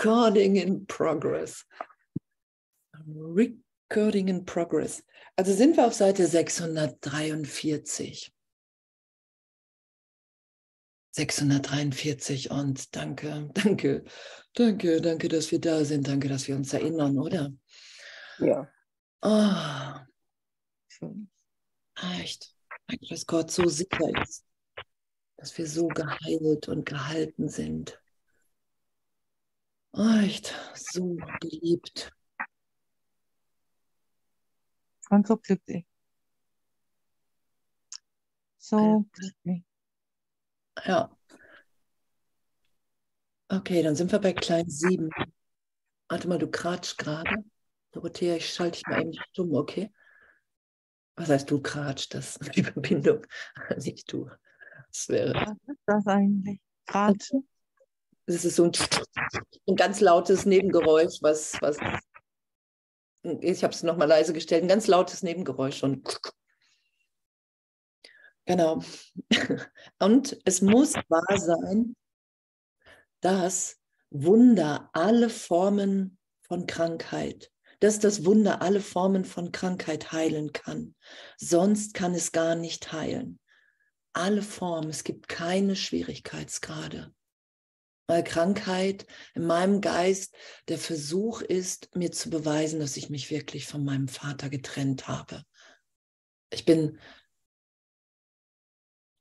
Recording in progress. Recording in progress. Also sind wir auf Seite 643. 643 und danke, danke, danke, danke, dass wir da sind. Danke, dass wir uns erinnern, oder? Ja. Oh. Echt. Danke, dass Gott so sicher ist, dass wir so geheilt und gehalten sind. Echt so geliebt. Und so glücklich. So glücklich. Ja. Okay, dann sind wir bei klein 7. Warte mal, du kratsch gerade. Dorothea, ich schalte dich mal eben stumm, okay? Was heißt du kratsch? Das ist die Verbindung, nicht du. Das wäre. Was ist das eigentlich? Kratschen? Das ist so ein, ein ganz lautes Nebengeräusch, was, was ich habe es nochmal leise gestellt, ein ganz lautes Nebengeräusch und genau. Und es muss wahr sein, dass Wunder alle Formen von Krankheit, dass das Wunder alle Formen von Krankheit heilen kann. Sonst kann es gar nicht heilen. Alle Formen, es gibt keine Schwierigkeitsgrade Krankheit in meinem Geist der Versuch ist, mir zu beweisen, dass ich mich wirklich von meinem Vater getrennt habe. Ich bin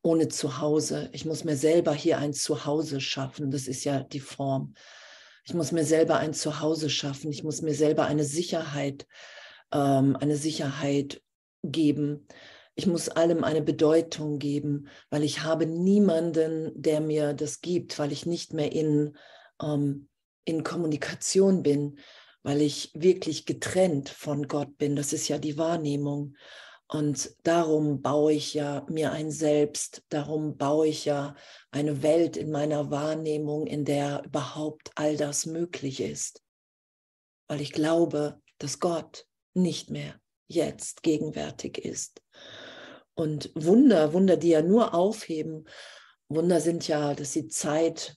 ohne Zuhause. Ich muss mir selber hier ein Zuhause schaffen. Das ist ja die Form. Ich muss mir selber ein Zuhause schaffen. Ich muss mir selber eine Sicherheit, ähm, eine Sicherheit geben ich muss allem eine Bedeutung geben, weil ich habe niemanden, der mir das gibt, weil ich nicht mehr in, ähm, in Kommunikation bin, weil ich wirklich getrennt von Gott bin. Das ist ja die Wahrnehmung. Und darum baue ich ja mir ein Selbst, darum baue ich ja eine Welt in meiner Wahrnehmung, in der überhaupt all das möglich ist. Weil ich glaube, dass Gott nicht mehr jetzt gegenwärtig ist. Und Wunder, Wunder, die ja nur aufheben, Wunder sind ja, dass sie Zeit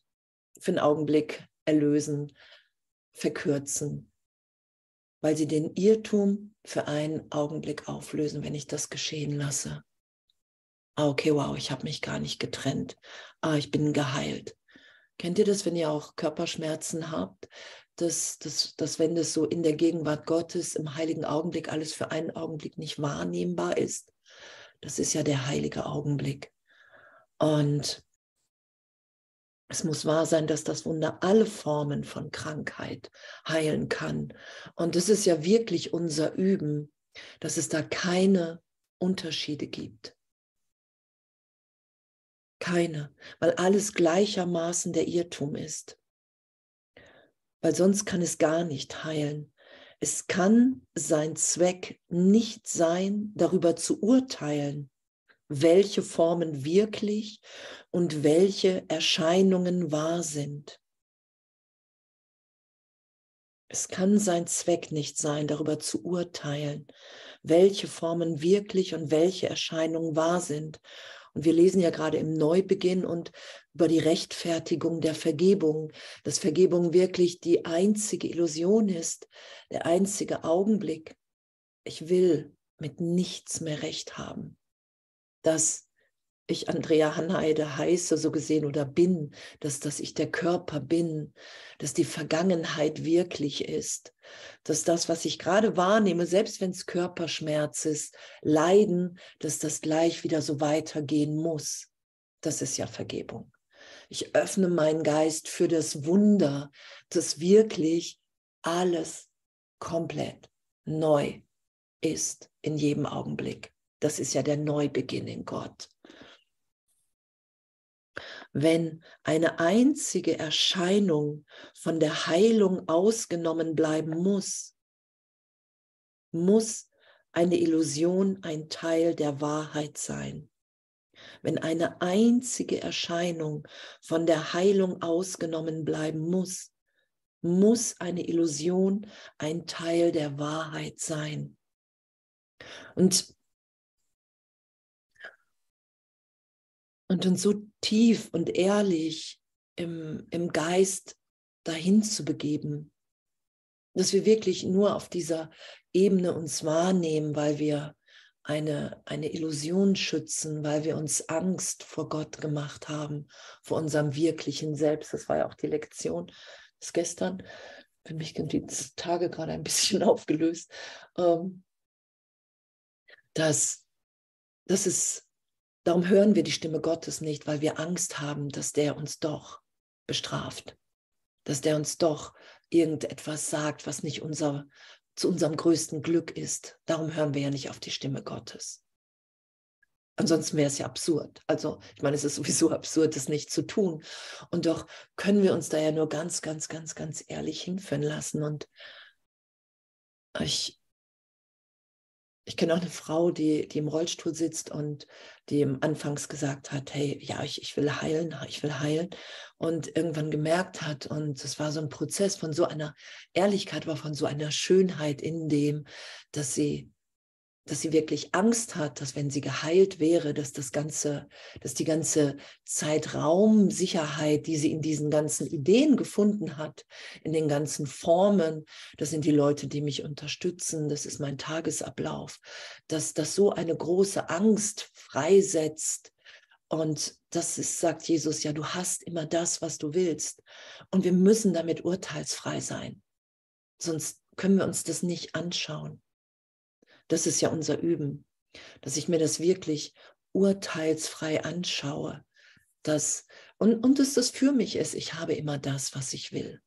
für einen Augenblick erlösen, verkürzen, weil sie den Irrtum für einen Augenblick auflösen, wenn ich das geschehen lasse. Ah, okay, wow, ich habe mich gar nicht getrennt. Ah, ich bin geheilt. Kennt ihr das, wenn ihr auch Körperschmerzen habt, dass, dass, dass wenn das so in der Gegenwart Gottes im heiligen Augenblick alles für einen Augenblick nicht wahrnehmbar ist? Das ist ja der heilige Augenblick. Und es muss wahr sein, dass das Wunder alle Formen von Krankheit heilen kann. Und es ist ja wirklich unser Üben, dass es da keine Unterschiede gibt. Keine, weil alles gleichermaßen der Irrtum ist. Weil sonst kann es gar nicht heilen. Es kann sein Zweck nicht sein, darüber zu urteilen, welche Formen wirklich und welche Erscheinungen wahr sind. Es kann sein Zweck nicht sein, darüber zu urteilen, welche Formen wirklich und welche Erscheinungen wahr sind und wir lesen ja gerade im Neubeginn und über die Rechtfertigung der Vergebung, dass Vergebung wirklich die einzige Illusion ist, der einzige Augenblick. Ich will mit nichts mehr recht haben. Dass ich Andrea Hanheide heiße, so gesehen, oder bin, dass, dass ich der Körper bin, dass die Vergangenheit wirklich ist, dass das, was ich gerade wahrnehme, selbst wenn es Körperschmerz ist, Leiden, dass das gleich wieder so weitergehen muss. Das ist ja Vergebung. Ich öffne meinen Geist für das Wunder, dass wirklich alles komplett neu ist in jedem Augenblick. Das ist ja der Neubeginn in Gott wenn eine einzige Erscheinung von der Heilung ausgenommen bleiben muss, muss eine Illusion ein Teil der Wahrheit sein. Wenn eine einzige Erscheinung von der Heilung ausgenommen bleiben muss, muss eine Illusion ein Teil der Wahrheit sein. Und und uns so tief und ehrlich im, im Geist dahin zu begeben, dass wir wirklich nur auf dieser Ebene uns wahrnehmen, weil wir eine, eine Illusion schützen, weil wir uns Angst vor Gott gemacht haben, vor unserem wirklichen Selbst. Das war ja auch die Lektion des gestern. Für mich sind die Tage gerade ein bisschen aufgelöst. Ähm, dass, dass es, darum hören wir die Stimme Gottes nicht, weil wir Angst haben, dass der uns doch bestraft, dass der uns doch irgendetwas sagt, was nicht unser, zu unserem größten Glück ist. Darum hören wir ja nicht auf die Stimme Gottes. Ansonsten wäre es ja absurd. Also, ich meine, es ist sowieso absurd, das nicht zu tun. Und doch können wir uns da ja nur ganz, ganz, ganz, ganz ehrlich hinführen lassen. Und ich, ich kenne auch eine Frau, die, die im Rollstuhl sitzt und die anfangs gesagt hat, hey, ja, ich, ich will heilen, ich will heilen. Und irgendwann gemerkt hat, und es war so ein Prozess von so einer Ehrlichkeit, aber von so einer Schönheit in dem, dass sie dass sie wirklich Angst hat, dass wenn sie geheilt wäre, dass das ganze, dass die ganze Zeitraumsicherheit, die sie in diesen ganzen Ideen gefunden hat, in den ganzen Formen, das sind die Leute, die mich unterstützen, das ist mein Tagesablauf, dass das so eine große Angst freisetzt. Und das ist, sagt Jesus, ja, du hast immer das, was du willst. Und wir müssen damit urteilsfrei sein. Sonst können wir uns das nicht anschauen. Das ist ja unser Üben, dass ich mir das wirklich urteilsfrei anschaue. Dass, und, und dass das für mich ist, ich habe immer das, was ich will.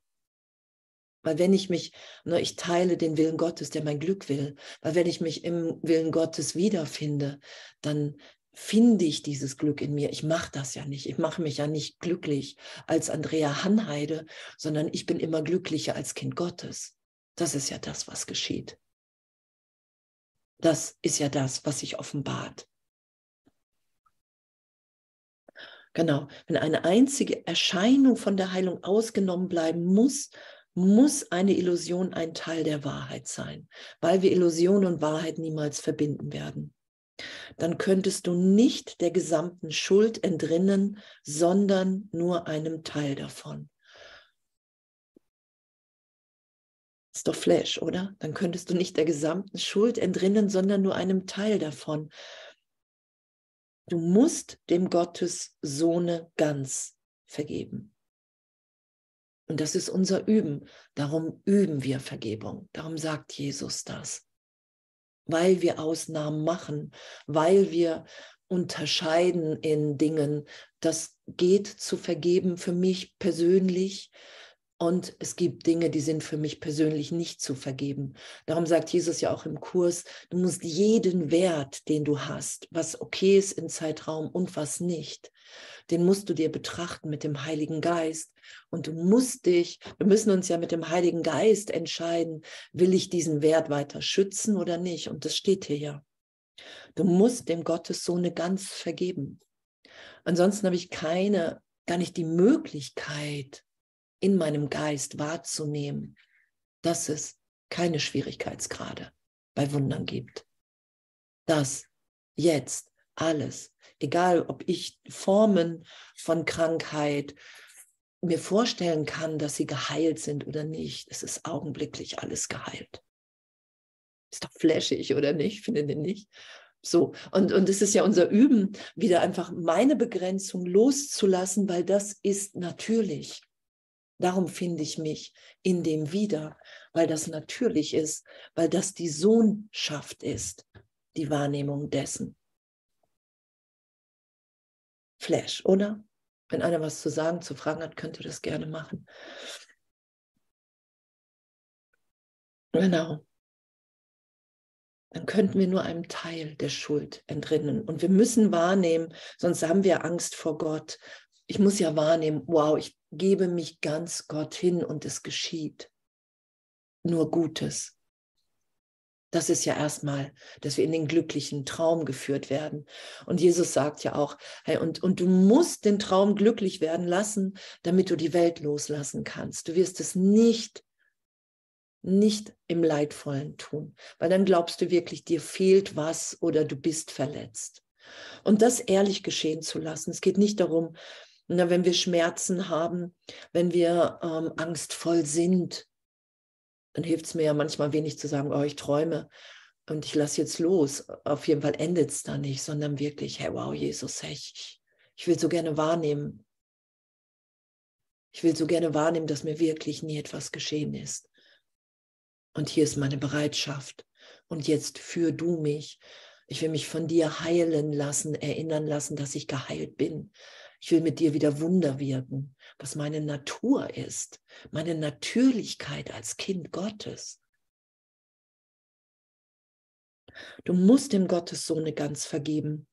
Weil wenn ich mich, ne, ich teile den Willen Gottes, der mein Glück will, weil wenn ich mich im Willen Gottes wiederfinde, dann finde ich dieses Glück in mir. Ich mache das ja nicht. Ich mache mich ja nicht glücklich als Andrea Hanheide, sondern ich bin immer glücklicher als Kind Gottes. Das ist ja das, was geschieht. Das ist ja das, was sich offenbart. Genau, wenn eine einzige Erscheinung von der Heilung ausgenommen bleiben muss, muss eine Illusion ein Teil der Wahrheit sein, weil wir Illusion und Wahrheit niemals verbinden werden. Dann könntest du nicht der gesamten Schuld entrinnen, sondern nur einem Teil davon. Ist doch Flash, oder? Dann könntest du nicht der gesamten Schuld entrinnen, sondern nur einem Teil davon. Du musst dem Gottes Sohne ganz vergeben. Und das ist unser Üben. Darum üben wir Vergebung. Darum sagt Jesus das. Weil wir Ausnahmen machen, weil wir unterscheiden in Dingen. Das geht zu vergeben für mich persönlich und es gibt Dinge, die sind für mich persönlich nicht zu vergeben. Darum sagt Jesus ja auch im Kurs, du musst jeden Wert, den du hast, was okay ist im Zeitraum und was nicht, den musst du dir betrachten mit dem Heiligen Geist. Und du musst dich, wir müssen uns ja mit dem Heiligen Geist entscheiden, will ich diesen Wert weiter schützen oder nicht? Und das steht hier ja. Du musst dem Gottessohne ganz vergeben. Ansonsten habe ich keine, gar nicht die Möglichkeit, in meinem Geist wahrzunehmen, dass es keine Schwierigkeitsgrade bei Wundern gibt. Dass jetzt alles, egal ob ich Formen von Krankheit mir vorstellen kann, dass sie geheilt sind oder nicht, es ist augenblicklich alles geheilt. Ist doch flashig, oder nicht? Findet ihr nicht? So, und, und es ist ja unser Üben, wieder einfach meine Begrenzung loszulassen, weil das ist natürlich. Darum finde ich mich in dem wieder, weil das natürlich ist, weil das die Sohnschaft ist, die Wahrnehmung dessen. Flash, oder? Wenn einer was zu sagen, zu fragen hat, könnt ihr das gerne machen. Genau. Dann könnten wir nur einem Teil der Schuld entrinnen. Und wir müssen wahrnehmen, sonst haben wir Angst vor Gott. Ich muss ja wahrnehmen, wow, ich gebe mich ganz Gott hin und es geschieht nur Gutes. Das ist ja erstmal, dass wir in den glücklichen Traum geführt werden. Und Jesus sagt ja auch, hey, und, und du musst den Traum glücklich werden lassen, damit du die Welt loslassen kannst. Du wirst es nicht, nicht im Leidvollen tun, weil dann glaubst du wirklich, dir fehlt was oder du bist verletzt. Und das ehrlich geschehen zu lassen. Es geht nicht darum, Na, wenn wir Schmerzen haben, wenn wir ähm, angstvoll sind, dann hilft es mir ja manchmal wenig zu sagen, oh, ich träume und ich lasse jetzt los. Auf jeden Fall endet es da nicht, sondern wirklich, hey, wow, Jesus, hey, ich, ich will so gerne wahrnehmen. Ich will so gerne wahrnehmen, dass mir wirklich nie etwas geschehen ist. Und hier ist meine Bereitschaft. Und jetzt führ du mich. Ich will mich von dir heilen lassen, erinnern lassen, dass ich geheilt bin. Ich will mit dir wieder Wunder wirken, was meine Natur ist, meine Natürlichkeit als Kind Gottes. Du musst dem Gottessohne ganz vergeben,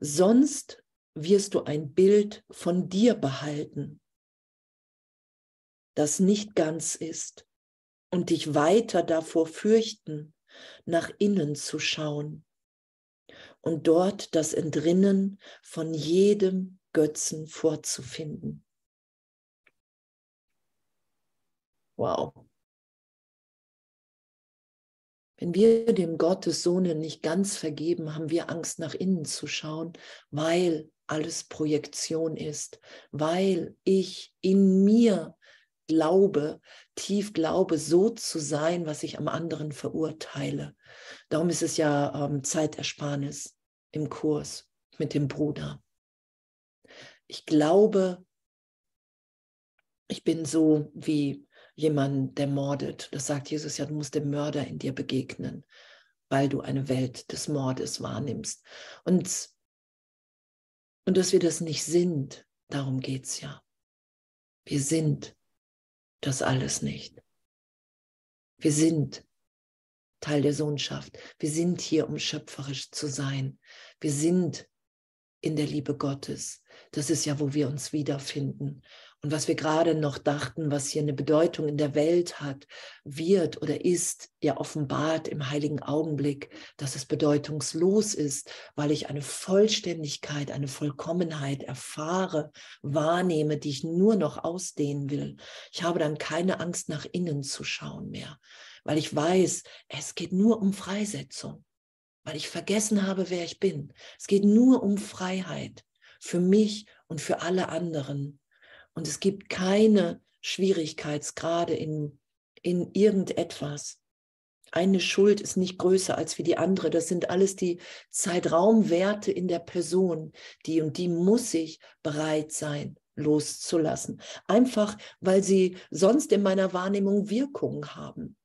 sonst wirst du ein Bild von dir behalten, das nicht ganz ist und dich weiter davor fürchten, nach innen zu schauen und dort das Entrinnen von jedem Götzen vorzufinden. Wow. Wenn wir dem Gottessohne nicht ganz vergeben, haben wir Angst, nach innen zu schauen, weil alles Projektion ist, weil ich in mir glaube, tief glaube, so zu sein, was ich am anderen verurteile. Darum ist es ja ähm, Zeitersparnis im Kurs mit dem Bruder. Ich glaube, ich bin so wie jemand, der mordet. Das sagt Jesus ja, du musst dem Mörder in dir begegnen, weil du eine Welt des Mordes wahrnimmst. Und, und dass wir das nicht sind, darum geht es ja. Wir sind das alles nicht. Wir sind Teil der Sohnschaft. Wir sind hier, um schöpferisch zu sein. Wir sind in der Liebe Gottes. Das ist ja, wo wir uns wiederfinden. Und was wir gerade noch dachten, was hier eine Bedeutung in der Welt hat, wird oder ist ja offenbart im heiligen Augenblick, dass es bedeutungslos ist, weil ich eine Vollständigkeit, eine Vollkommenheit erfahre, wahrnehme, die ich nur noch ausdehnen will. Ich habe dann keine Angst, nach innen zu schauen mehr, weil ich weiß, es geht nur um Freisetzung, weil ich vergessen habe, wer ich bin. Es geht nur um Freiheit für mich und für alle anderen. Und es gibt keine Schwierigkeitsgrade in, in irgendetwas. Eine Schuld ist nicht größer als wie die andere. Das sind alles die Zeitraumwerte in der Person. Die und die muss ich bereit sein, loszulassen. Einfach, weil sie sonst in meiner Wahrnehmung Wirkungen haben.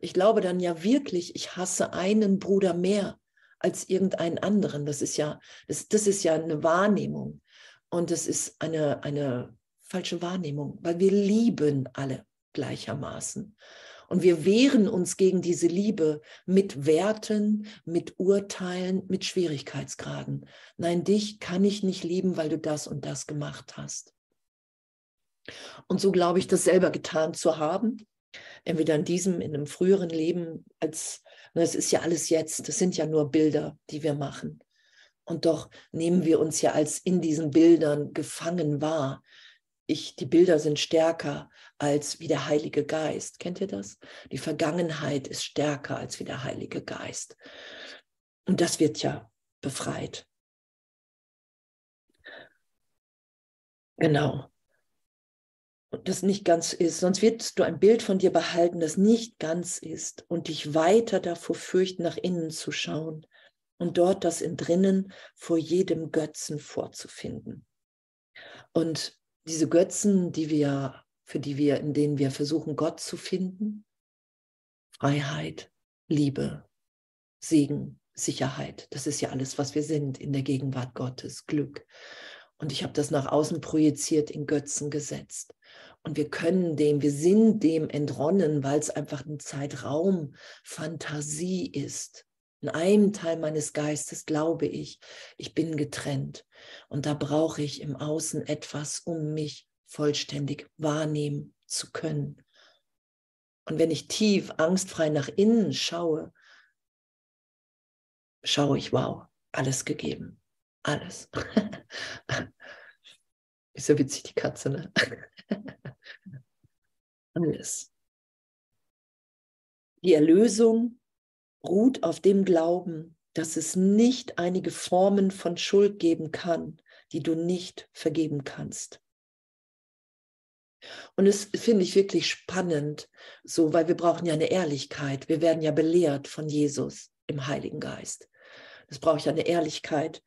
Ich glaube dann ja wirklich, ich hasse einen Bruder mehr als irgendeinen anderen. Das ist ja, das, das ist ja eine Wahrnehmung. Und es ist eine, eine falsche Wahrnehmung, weil wir lieben alle gleichermaßen. Und wir wehren uns gegen diese Liebe mit Werten, mit Urteilen, mit Schwierigkeitsgraden. Nein, dich kann ich nicht lieben, weil du das und das gemacht hast. Und so glaube ich, das selber getan zu haben. Entweder in diesem, in einem früheren Leben, als, es ist ja alles jetzt, das sind ja nur Bilder, die wir machen. Und doch nehmen wir uns ja als in diesen Bildern gefangen wahr ich, die Bilder sind stärker als wie der Heilige Geist. Kennt ihr das? Die Vergangenheit ist stärker als wie der Heilige Geist. Und das wird ja befreit. Genau. Das nicht ganz ist. Sonst wirst du ein Bild von dir behalten, das nicht ganz ist und dich weiter davor fürchten, nach innen zu schauen und dort das in drinnen vor jedem Götzen vorzufinden. Und diese Götzen, die wir, für die wir, in denen wir versuchen, Gott zu finden, Freiheit, Liebe, Segen, Sicherheit, das ist ja alles, was wir sind in der Gegenwart Gottes, Glück. Und ich habe das nach außen projiziert, in Götzen gesetzt. Und wir können dem, wir sind dem entronnen, weil es einfach ein Zeitraum, Fantasie ist. In einem Teil meines Geistes glaube ich, ich bin getrennt. Und da brauche ich im Außen etwas, um mich vollständig wahrnehmen zu können. Und wenn ich tief angstfrei nach innen schaue, schaue ich, wow, alles gegeben. Alles. Ist ja witzig, die Katze, ne? alles. Die Erlösung ruht auf dem Glauben, dass es nicht einige Formen von Schuld geben kann, die du nicht vergeben kannst. Und es finde ich wirklich spannend, so, weil wir brauchen ja eine Ehrlichkeit. Wir werden ja belehrt von Jesus im Heiligen Geist. Das braucht ja eine Ehrlichkeit.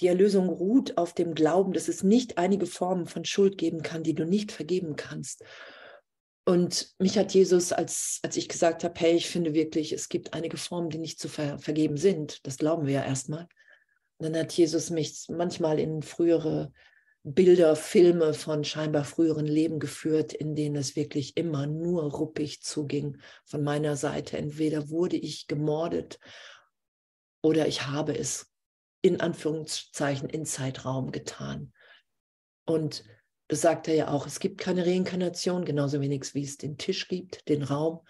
Die Erlösung ruht auf dem Glauben, dass es nicht einige Formen von Schuld geben kann, die du nicht vergeben kannst. Und mich hat Jesus, als, als ich gesagt habe, hey, ich finde wirklich, es gibt einige Formen, die nicht zu ver vergeben sind, das glauben wir ja erstmal. Und dann hat Jesus mich manchmal in frühere Bilder, Filme von scheinbar früheren Leben geführt, in denen es wirklich immer nur ruppig zuging von meiner Seite. Entweder wurde ich gemordet oder ich habe es in Anführungszeichen in Zeitraum getan. Und das sagt er ja auch, es gibt keine Reinkarnation, genauso wenig wie es den Tisch gibt, den Raum,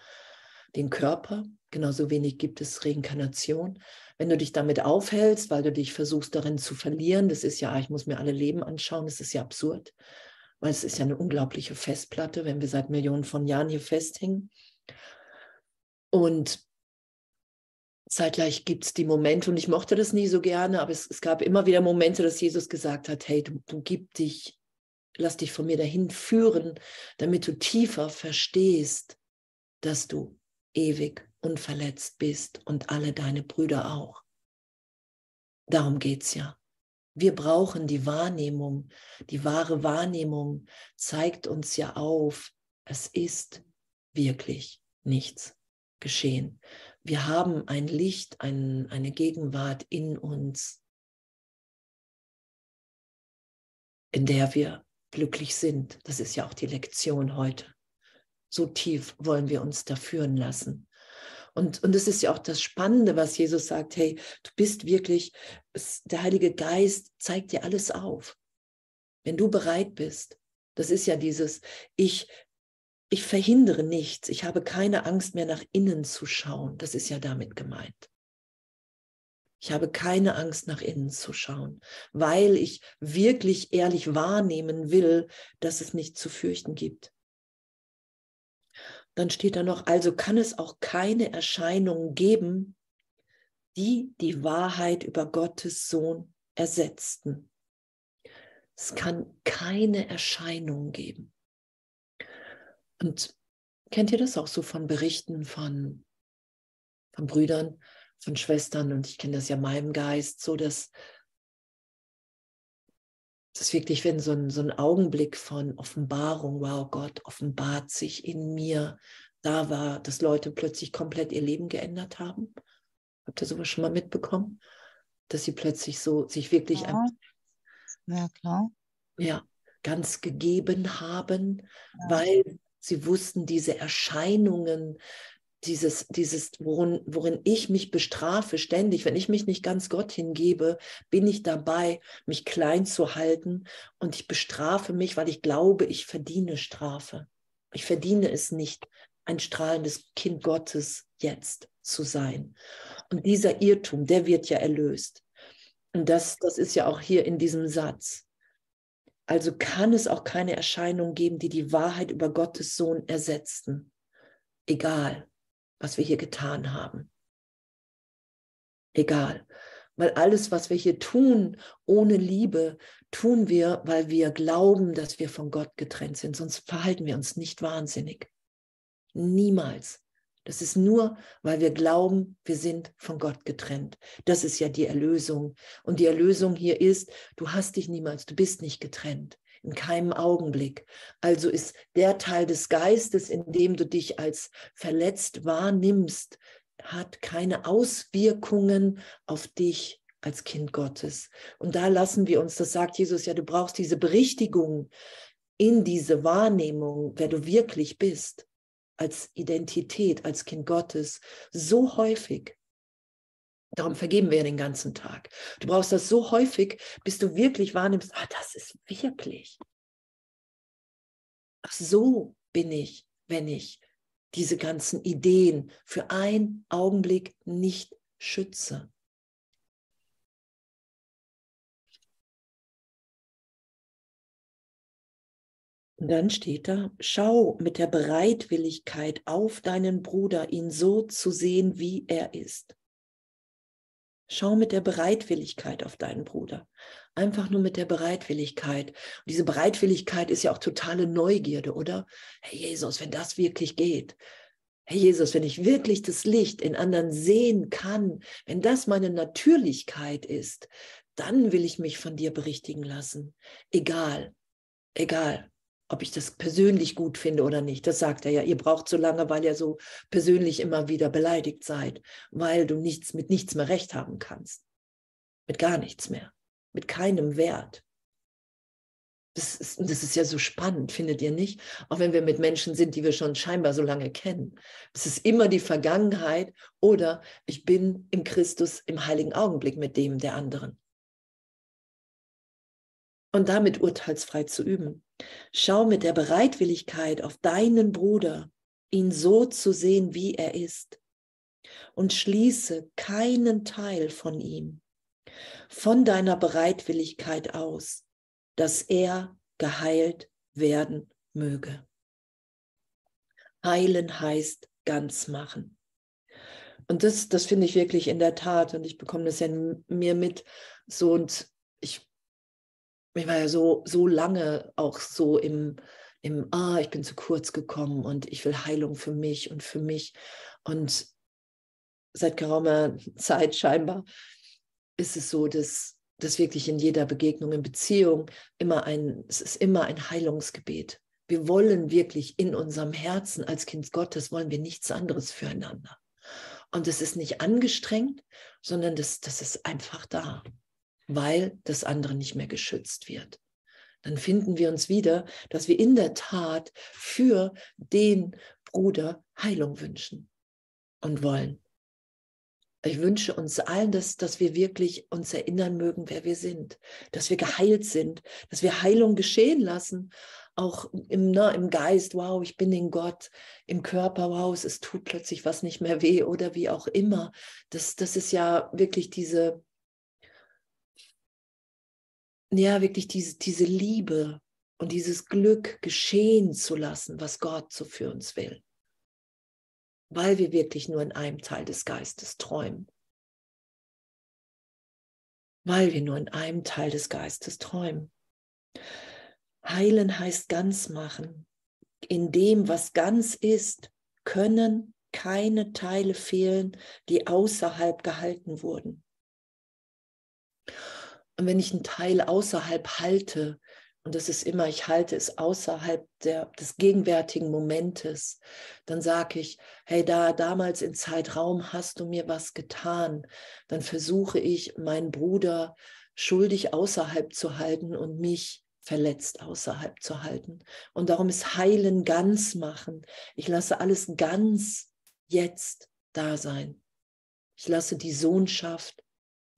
den Körper, genauso wenig gibt es Reinkarnation. Wenn du dich damit aufhältst, weil du dich versuchst darin zu verlieren, das ist ja, ich muss mir alle Leben anschauen, das ist ja absurd, weil es ist ja eine unglaubliche Festplatte, wenn wir seit Millionen von Jahren hier festhängen. Und zeitgleich gibt es die Momente, und ich mochte das nie so gerne, aber es, es, gab immer wieder Momente, dass Jesus gesagt hat, hey, du, du gib dich, lass dich von mir dahin führen, damit du tiefer verstehst, dass du ewig unverletzt bist und alle deine Brüder auch. Darum geht es ja. Wir brauchen die Wahrnehmung. Die wahre Wahrnehmung zeigt uns ja auf, es ist wirklich nichts geschehen. Wir haben ein Licht, ein, eine Gegenwart in uns, in der wir glücklich sind. Das ist ja auch die Lektion heute. So tief wollen wir uns da führen lassen. Und, und das ist ja auch das Spannende, was Jesus sagt, hey, du bist wirklich, der Heilige Geist zeigt dir alles auf. Wenn du bereit bist, das ist ja dieses, ich, ich verhindere nichts, ich habe keine Angst mehr nach innen zu schauen, das ist ja damit gemeint. Ich habe keine Angst nach innen zu schauen, weil ich wirklich ehrlich wahrnehmen will, dass es nichts zu fürchten gibt. Dann steht da noch, also kann es auch keine Erscheinungen geben, die die Wahrheit über Gottes Sohn ersetzten. Es kann keine Erscheinungen geben. Und kennt ihr das auch so von Berichten von, von Brüdern, von Schwestern? Und ich kenne das ja meinem Geist, so dass das wirklich, wenn so ein, so ein Augenblick von Offenbarung, wow, Gott offenbart sich in mir, da war, dass Leute plötzlich komplett ihr Leben geändert haben. Habt ihr sowas schon mal mitbekommen? Dass sie plötzlich so sich wirklich ja, ja klar. Ja, ganz gegeben haben, ja. weil sie wussten, diese Erscheinungen, dieses, dieses, worin, worin ich mich bestrafe ständig, wenn ich mich nicht ganz Gott hingebe, bin ich dabei, mich klein zu halten und ich bestrafe mich, weil ich glaube, ich verdiene Strafe. Ich verdiene es nicht, ein strahlendes Kind Gottes jetzt zu sein. Und dieser Irrtum, der wird ja erlöst. Und das, das ist ja auch hier in diesem Satz. Also kann es auch keine Erscheinung geben, die die Wahrheit über Gottes Sohn ersetzten. Egal, was wir hier getan haben. Egal. Weil alles, was wir hier tun ohne Liebe, tun wir, weil wir glauben, dass wir von Gott getrennt sind. Sonst verhalten wir uns nicht wahnsinnig. Niemals. Das ist nur, weil wir glauben, wir sind von Gott getrennt. Das ist ja die Erlösung. Und die Erlösung hier ist, du hast dich niemals, du bist nicht getrennt in keinem Augenblick. Also ist der Teil des Geistes, in dem du dich als verletzt wahrnimmst, hat keine Auswirkungen auf dich als Kind Gottes. Und da lassen wir uns, das sagt Jesus ja, du brauchst diese Berichtigung in diese Wahrnehmung, wer du wirklich bist, als Identität, als Kind Gottes, so häufig, Darum vergeben wir den ganzen Tag. Du brauchst das so häufig, bis du wirklich wahrnimmst, ah, das ist wirklich. Ach, so bin ich, wenn ich diese ganzen Ideen für einen Augenblick nicht schütze. Und dann steht da, schau mit der Bereitwilligkeit auf deinen Bruder, ihn so zu sehen, wie er ist. Schau mit der Bereitwilligkeit auf deinen Bruder. Einfach nur mit der Bereitwilligkeit. Und diese Bereitwilligkeit ist ja auch totale Neugierde, oder? Herr Jesus, wenn das wirklich geht. Herr Jesus, wenn ich wirklich das Licht in anderen sehen kann, wenn das meine Natürlichkeit ist, dann will ich mich von dir berichtigen lassen. Egal, egal, ob ich das persönlich gut finde oder nicht. Das sagt er ja. Ihr braucht so lange, weil ihr so persönlich immer wieder beleidigt seid, weil du nichts mit nichts mehr recht haben kannst. Mit gar nichts mehr. Mit keinem Wert. Das ist, das ist ja so spannend, findet ihr nicht? Auch wenn wir mit Menschen sind, die wir schon scheinbar so lange kennen. Es ist immer die Vergangenheit oder ich bin im Christus im heiligen Augenblick mit dem der anderen und damit urteilsfrei zu üben. Schau mit der Bereitwilligkeit auf deinen Bruder, ihn so zu sehen, wie er ist, und schließe keinen Teil von ihm, von deiner Bereitwilligkeit aus, dass er geheilt werden möge. Heilen heißt ganz machen. Und das, das finde ich wirklich in der Tat, und ich bekomme das ja mir mit, so und ich ich war ja so, so lange auch so im, im, ah, ich bin zu kurz gekommen und ich will Heilung für mich und für mich. Und seit geraumer Zeit scheinbar ist es so, dass, dass wirklich in jeder Begegnung, in Beziehung immer ein, es ist immer ein Heilungsgebet. Wir wollen wirklich in unserem Herzen als Kind Gottes, wollen wir nichts anderes füreinander. Und es ist nicht angestrengt, sondern das, das ist einfach da weil das andere nicht mehr geschützt wird. Dann finden wir uns wieder, dass wir in der Tat für den Bruder Heilung wünschen und wollen. Ich wünsche uns allen, dass, dass wir wirklich uns erinnern mögen, wer wir sind, dass wir geheilt sind, dass wir Heilung geschehen lassen, auch im, ne, im Geist, wow, ich bin in Gott, im Körper, wow, es, tut plötzlich was nicht mehr weh oder wie auch immer. Das, das ist ja wirklich diese, ja, wirklich diese, diese Liebe und dieses Glück geschehen zu lassen, was Gott so für uns will. Weil wir wirklich nur in einem Teil des Geistes träumen. Weil wir nur in einem Teil des Geistes träumen. Heilen heißt ganz machen. In dem, was ganz ist, können keine Teile fehlen, die außerhalb gehalten wurden. Und wenn ich einen Teil außerhalb halte, und das ist immer, ich halte es außerhalb der, des gegenwärtigen Momentes, dann sage ich, hey, da damals in Zeitraum hast du mir was getan. Dann versuche ich, meinen Bruder schuldig außerhalb zu halten und mich verletzt außerhalb zu halten. Und darum ist Heilen ganz machen. Ich lasse alles ganz jetzt da sein. Ich lasse die Sohnschaft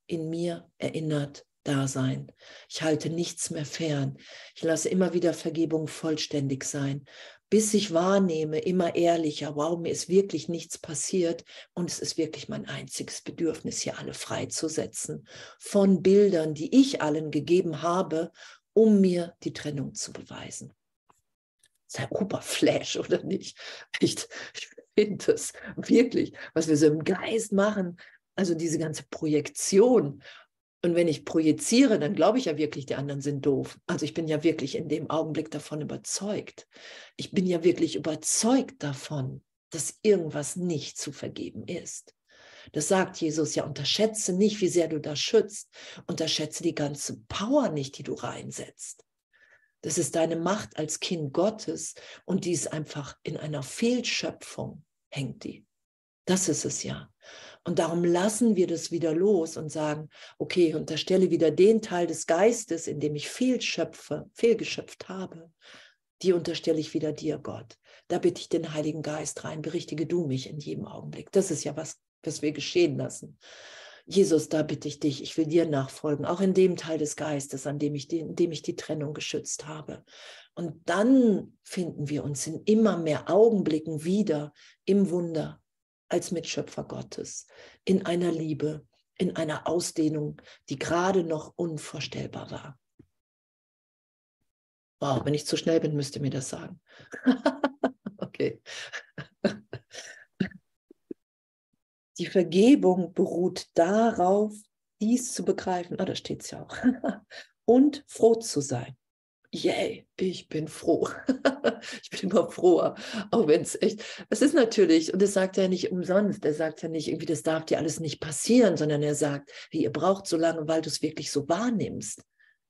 in mir erinnert Dasein. Ich halte nichts mehr fern. Ich lasse immer wieder Vergebung vollständig sein, bis ich wahrnehme, immer ehrlicher, mir ist wirklich nichts passiert und es ist wirklich mein einziges Bedürfnis, hier alle freizusetzen von Bildern, die ich allen gegeben habe, um mir die Trennung zu beweisen. Sei Oberflash oder nicht? Ich, ich finde es wirklich, was wir so im Geist machen, also diese ganze Projektion und wenn ich projiziere, dann glaube ich ja wirklich, die anderen sind doof. Also ich bin ja wirklich in dem Augenblick davon überzeugt. Ich bin ja wirklich überzeugt davon, dass irgendwas nicht zu vergeben ist. Das sagt Jesus ja, unterschätze nicht, wie sehr du da schützt. Unterschätze die ganze Power nicht, die du reinsetzt. Das ist deine Macht als Kind Gottes und die ist einfach in einer Fehlschöpfung, hängt die. Das ist es ja. Und darum lassen wir das wieder los und sagen, okay, unterstelle wieder den Teil des Geistes, in dem ich fehlschöpfe, fehlgeschöpft habe. Die unterstelle ich wieder dir, Gott. Da bitte ich den Heiligen Geist rein, berichtige du mich in jedem Augenblick. Das ist ja was, was wir geschehen lassen. Jesus, da bitte ich dich, ich will dir nachfolgen, auch in dem Teil des Geistes, an dem ich die, in dem ich die Trennung geschützt habe. Und dann finden wir uns in immer mehr Augenblicken wieder im Wunder, als Mitschöpfer Gottes, in einer Liebe, in einer Ausdehnung, die gerade noch unvorstellbar war. Wow, wenn ich zu schnell bin, müsst ihr mir das sagen. okay. Die Vergebung beruht darauf, dies zu begreifen. Ah, da steht es ja auch. Und froh zu sein. Yay, ich bin froh. ich bin immer froher, auch wenn es echt, es ist natürlich, und das sagt er nicht umsonst, er sagt ja nicht irgendwie, das darf dir alles nicht passieren, sondern er sagt, wie ihr braucht so lange, weil du es wirklich so wahrnimmst,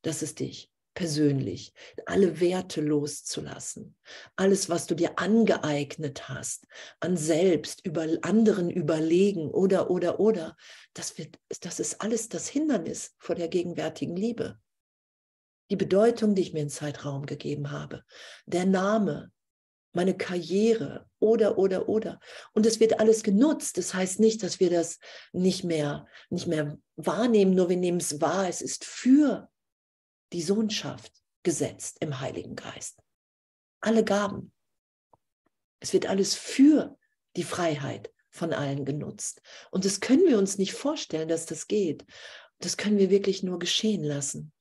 dass es dich persönlich, alle Werte loszulassen, alles, was du dir angeeignet hast, an selbst, über anderen überlegen oder, oder, oder, das, wird, das ist alles das Hindernis vor der gegenwärtigen Liebe. Die Bedeutung, die ich mir in Zeitraum gegeben habe, der Name, meine Karriere oder, oder, oder. Und es wird alles genutzt. Das heißt nicht, dass wir das nicht mehr, nicht mehr wahrnehmen, nur wir nehmen es wahr. Es ist für die Sohnschaft gesetzt im Heiligen Geist. Alle Gaben. Es wird alles für die Freiheit von allen genutzt. Und das können wir uns nicht vorstellen, dass das geht. Das können wir wirklich nur geschehen lassen.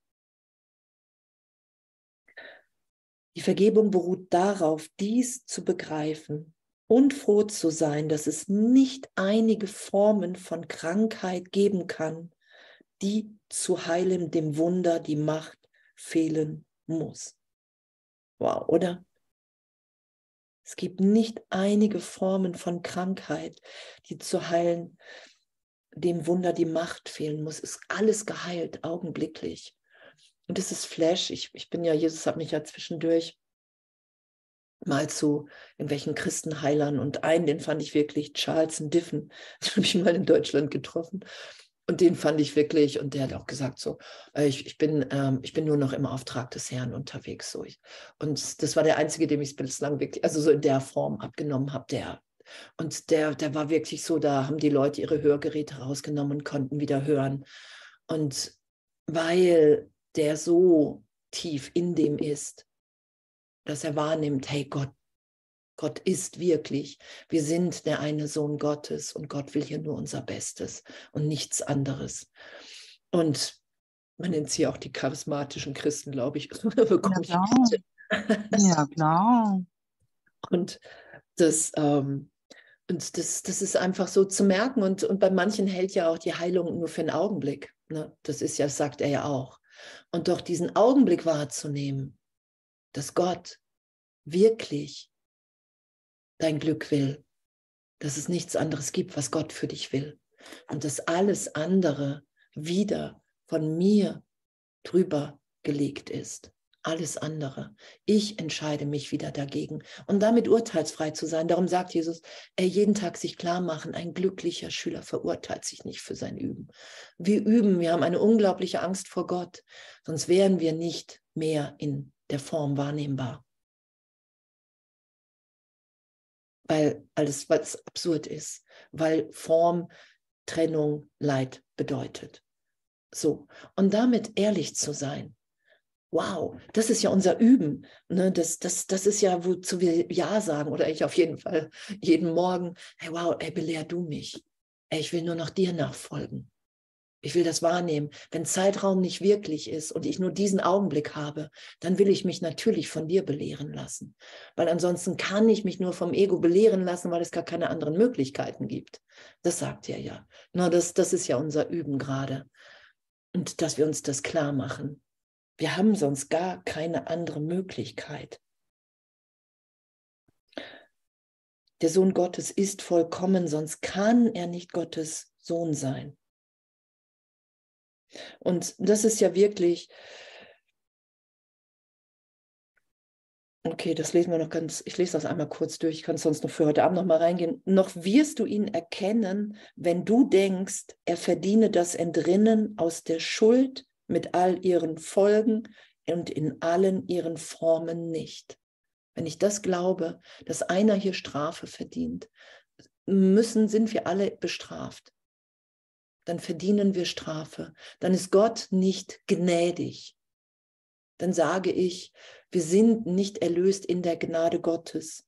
Die Vergebung beruht darauf, dies zu begreifen und froh zu sein, dass es nicht einige Formen von Krankheit geben kann, die zu heilen dem Wunder die Macht fehlen muss. Wow, oder? Es gibt nicht einige Formen von Krankheit, die zu heilen dem Wunder die Macht fehlen muss. Ist alles geheilt, augenblicklich. Und das ist Flash. Ich, ich bin ja, Jesus hat mich ja zwischendurch mal zu irgendwelchen Christenheilern und einen, den fand ich wirklich, Charles Diffen, den habe ich mal in Deutschland getroffen. Und den fand ich wirklich, und der hat auch gesagt, so, äh, ich, ich, bin, ähm, ich bin nur noch im Auftrag des Herrn unterwegs. So. Und das war der einzige, dem ich es bislang wirklich, also so in der Form abgenommen habe, der. Und der, der war wirklich so, da haben die Leute ihre Hörgeräte rausgenommen und konnten wieder hören. Und weil der so tief in dem ist, dass er wahrnimmt, hey Gott, Gott ist wirklich. Wir sind der eine Sohn Gottes und Gott will hier nur unser Bestes und nichts anderes. Und man nennt sie auch die charismatischen Christen, glaube ich. ja, klar. ja, klar. Und das, ähm, und das, das ist einfach so zu merken. Und, und bei manchen hält ja auch die Heilung nur für einen Augenblick. Ne? Das ist ja, sagt er ja auch. Und doch diesen Augenblick wahrzunehmen, dass Gott wirklich dein Glück will, dass es nichts anderes gibt, was Gott für dich will und dass alles andere wieder von mir drüber gelegt ist. Alles andere. Ich entscheide mich wieder dagegen und damit urteilsfrei zu sein. Darum sagt Jesus, er jeden Tag sich klar machen, ein glücklicher Schüler verurteilt sich nicht für sein Üben. Wir üben, wir haben eine unglaubliche Angst vor Gott, sonst wären wir nicht mehr in der Form wahrnehmbar. weil alles, was absurd ist, weil Form, Trennung, Leid bedeutet. So, und damit ehrlich zu sein. Wow, das ist ja unser Üben. Ne? Das, das, das ist ja, wozu wir Ja sagen, oder ich auf jeden Fall jeden Morgen. Hey, wow, ey, belehr du mich. Ey, ich will nur noch dir nachfolgen. Ich will das wahrnehmen. Wenn Zeitraum nicht wirklich ist und ich nur diesen Augenblick habe, dann will ich mich natürlich von dir belehren lassen. Weil ansonsten kann ich mich nur vom Ego belehren lassen, weil es gar keine anderen Möglichkeiten gibt. Das sagt er ja. Nur das, das ist ja unser Üben gerade. Und dass wir uns das klar machen. Wir haben sonst gar keine andere Möglichkeit. Der Sohn Gottes ist vollkommen, sonst kann er nicht Gottes Sohn sein. Und das ist ja wirklich, okay, das lesen wir noch ganz, ich lese das einmal kurz durch, ich kann sonst noch für heute Abend noch mal reingehen. Noch wirst du ihn erkennen, wenn du denkst, er verdiene das Entrinnen aus der Schuld mit all ihren Folgen und in allen ihren Formen nicht. Wenn ich das glaube, dass einer hier Strafe verdient, müssen, sind wir alle bestraft dann verdienen wir Strafe. Dann ist Gott nicht gnädig. Dann sage ich, wir sind nicht erlöst in der Gnade Gottes.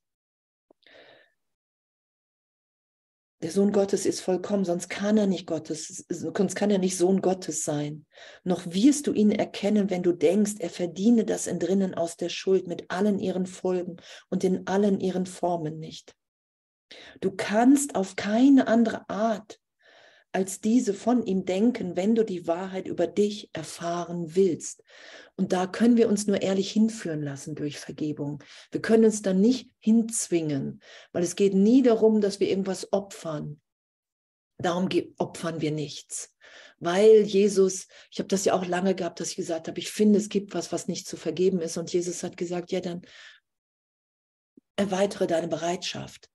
Der Sohn Gottes ist vollkommen, sonst kann er nicht Gottes, sonst kann er nicht Sohn Gottes sein. Noch wirst du ihn erkennen, wenn du denkst, er verdiene das Entrinnen aus der Schuld mit allen ihren Folgen und in allen ihren Formen nicht. Du kannst auf keine andere Art als diese von ihm denken, wenn du die Wahrheit über dich erfahren willst. Und da können wir uns nur ehrlich hinführen lassen durch Vergebung. Wir können uns dann nicht hinzwingen, weil es geht nie darum, dass wir irgendwas opfern. Darum opfern wir nichts. Weil Jesus, ich habe das ja auch lange gehabt, dass ich gesagt habe, ich finde, es gibt was, was nicht zu vergeben ist. Und Jesus hat gesagt, ja, dann erweitere deine Bereitschaft.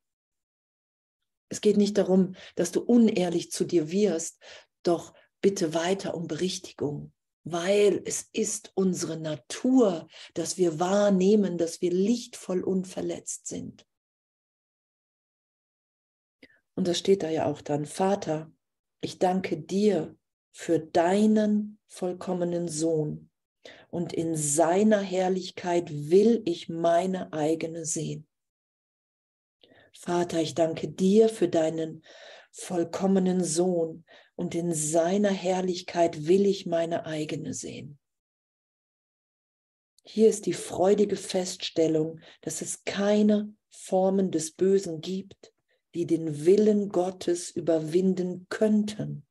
Es geht nicht darum, dass du unehrlich zu dir wirst, doch bitte weiter um Berichtigung, weil es ist unsere Natur, dass wir wahrnehmen, dass wir lichtvoll unverletzt sind. Und das steht da ja auch dann, Vater, ich danke dir für deinen vollkommenen Sohn und in seiner Herrlichkeit will ich meine eigene sehen. Vater, ich danke dir für deinen vollkommenen Sohn und in seiner Herrlichkeit will ich meine eigene sehen. Hier ist die freudige Feststellung, dass es keine Formen des Bösen gibt, die den Willen Gottes überwinden könnten.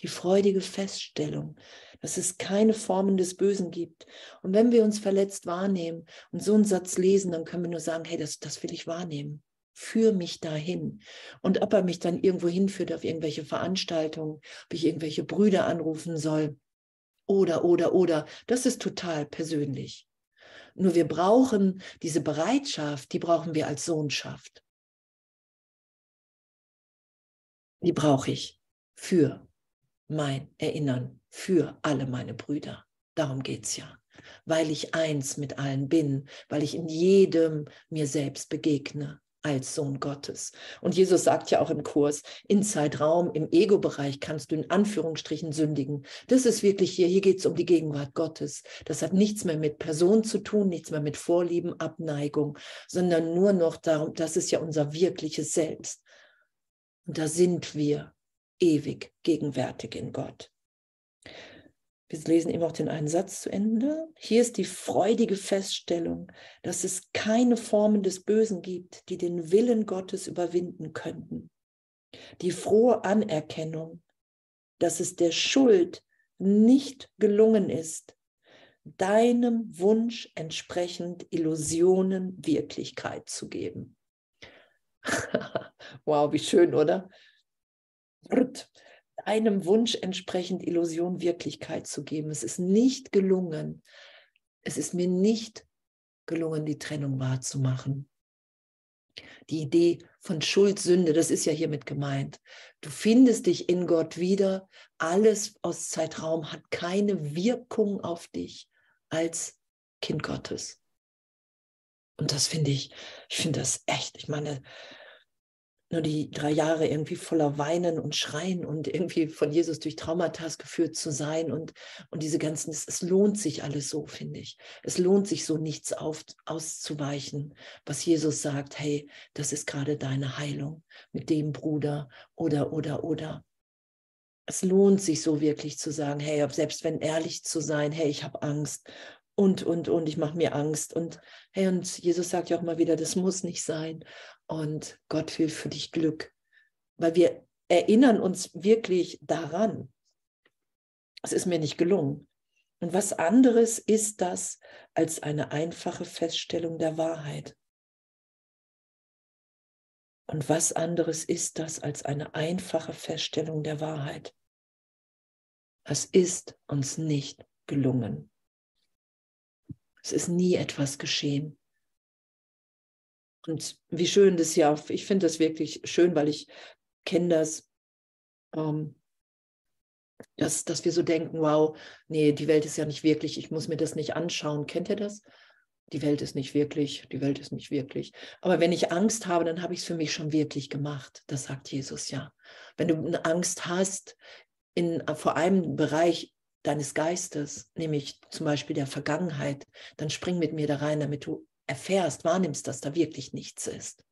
Die freudige Feststellung, dass es keine Formen des Bösen gibt. Und wenn wir uns verletzt wahrnehmen und so einen Satz lesen, dann können wir nur sagen, hey, das, das will ich wahrnehmen. Führ mich dahin. Und ob er mich dann irgendwo hinführt auf irgendwelche Veranstaltungen, ob ich irgendwelche Brüder anrufen soll oder, oder, oder, das ist total persönlich. Nur wir brauchen diese Bereitschaft, die brauchen wir als Sohnschaft. Die brauche ich für mein Erinnern für alle meine Brüder. Darum geht es ja. Weil ich eins mit allen bin, weil ich in jedem mir selbst begegne als Sohn Gottes. Und Jesus sagt ja auch im Kurs, in Zeitraum, im Ego-Bereich kannst du in Anführungsstrichen sündigen. Das ist wirklich hier, hier geht es um die Gegenwart Gottes. Das hat nichts mehr mit Person zu tun, nichts mehr mit Vorlieben, Abneigung, sondern nur noch darum, das ist ja unser wirkliches Selbst. Und da sind wir ewig gegenwärtig in Gott. Wir lesen eben auch den einen Satz zu Ende. Hier ist die freudige Feststellung, dass es keine Formen des Bösen gibt, die den Willen Gottes überwinden könnten. Die frohe Anerkennung, dass es der Schuld nicht gelungen ist, deinem Wunsch entsprechend Illusionen Wirklichkeit zu geben. wow, wie schön, oder? Einem Wunsch entsprechend Illusion Wirklichkeit zu geben. Es ist nicht gelungen. Es ist mir nicht gelungen, die Trennung wahrzumachen. Die Idee von Schuld, Sünde, das ist ja hiermit gemeint. Du findest dich in Gott wieder. Alles aus Zeitraum hat keine Wirkung auf dich als Kind Gottes. Und das finde ich, ich finde das echt. Ich meine, nur die drei Jahre irgendwie voller Weinen und Schreien und irgendwie von Jesus durch Traumata geführt zu sein und, und diese ganzen, es, es lohnt sich alles so, finde ich. Es lohnt sich so nichts auf, auszuweichen, was Jesus sagt, hey, das ist gerade deine Heilung mit dem Bruder oder, oder, oder. Es lohnt sich so wirklich zu sagen, hey, selbst wenn ehrlich zu sein, hey, ich habe Angst und, und, und, ich mache mir Angst. Und hey, und Jesus sagt ja auch mal wieder, das muss nicht sein. Und Gott will für dich Glück, weil wir erinnern uns wirklich daran. Es ist mir nicht gelungen. Und was anderes ist das als eine einfache Feststellung der Wahrheit? Und was anderes ist das als eine einfache Feststellung der Wahrheit? Es ist uns nicht gelungen. Es ist nie etwas geschehen. Und wie schön das ja, ich finde das wirklich schön, weil ich kenne das, ähm, dass, dass wir so denken, wow, nee, die Welt ist ja nicht wirklich, ich muss mir das nicht anschauen. Kennt ihr das? Die Welt ist nicht wirklich, die Welt ist nicht wirklich. Aber wenn ich Angst habe, dann habe ich es für mich schon wirklich gemacht. Das sagt Jesus ja. Wenn du eine Angst hast, in, vor einem Bereich deines Geistes, nämlich zum Beispiel der Vergangenheit, dann spring mit mir da rein, damit du erfährst, wahrnimmst, dass da wirklich nichts ist.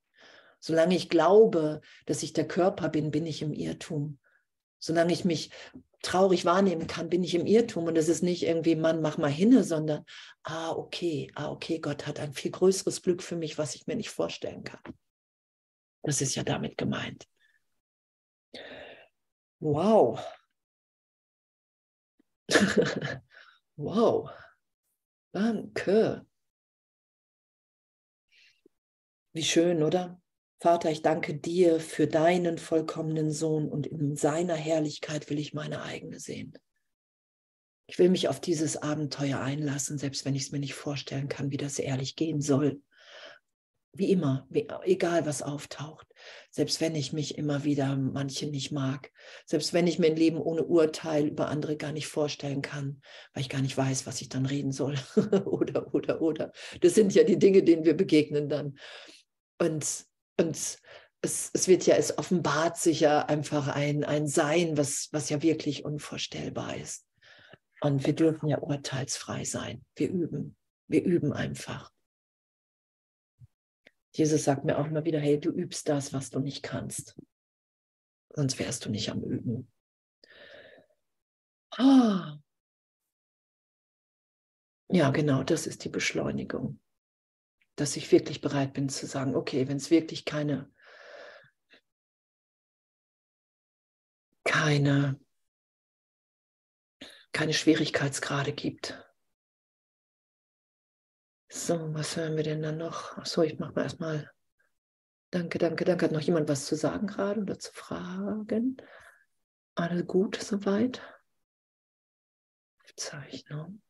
Solange ich glaube, dass ich der Körper bin, bin ich im Irrtum. Solange ich mich traurig wahrnehmen kann, bin ich im Irrtum. Und es ist nicht irgendwie, Mann, mach mal hinne, sondern, ah, okay, ah, okay, Gott hat ein viel größeres Glück für mich, was ich mir nicht vorstellen kann. Das ist ja damit gemeint. Wow. wow. Danke. Wie schön, oder? Vater, ich danke dir für deinen vollkommenen Sohn und in seiner Herrlichkeit will ich meine eigene sehen. Ich will mich auf dieses Abenteuer einlassen, selbst wenn ich es mir nicht vorstellen kann, wie das ehrlich gehen soll. Wie immer, egal was auftaucht. Selbst wenn ich mich immer wieder manche nicht mag. Selbst wenn ich mir ein Leben ohne Urteil über andere gar nicht vorstellen kann, weil ich gar nicht weiß, was ich dann reden soll. oder, oder, oder. Das sind ja die Dinge, denen wir begegnen dann. Und und es, es wird ja, es offenbart sich ja einfach ein, ein Sein, was, was ja wirklich unvorstellbar ist. Und wir dürfen ja urteilsfrei sein. Wir üben. Wir üben einfach. Jesus sagt mir auch immer wieder, hey, du übst das, was du nicht kannst. Sonst wärst du nicht am Üben. Ah. Ja, genau, das ist die Beschleunigung dass ich wirklich bereit bin zu sagen, okay, wenn es wirklich keine, keine, keine Schwierigkeitsgrade gibt. So, was hören wir denn dann noch? Achso, ich mache mal erstmal. Danke, danke, danke. Hat noch jemand was zu sagen gerade oder zu fragen? Alles gut soweit? Aufzeichnung.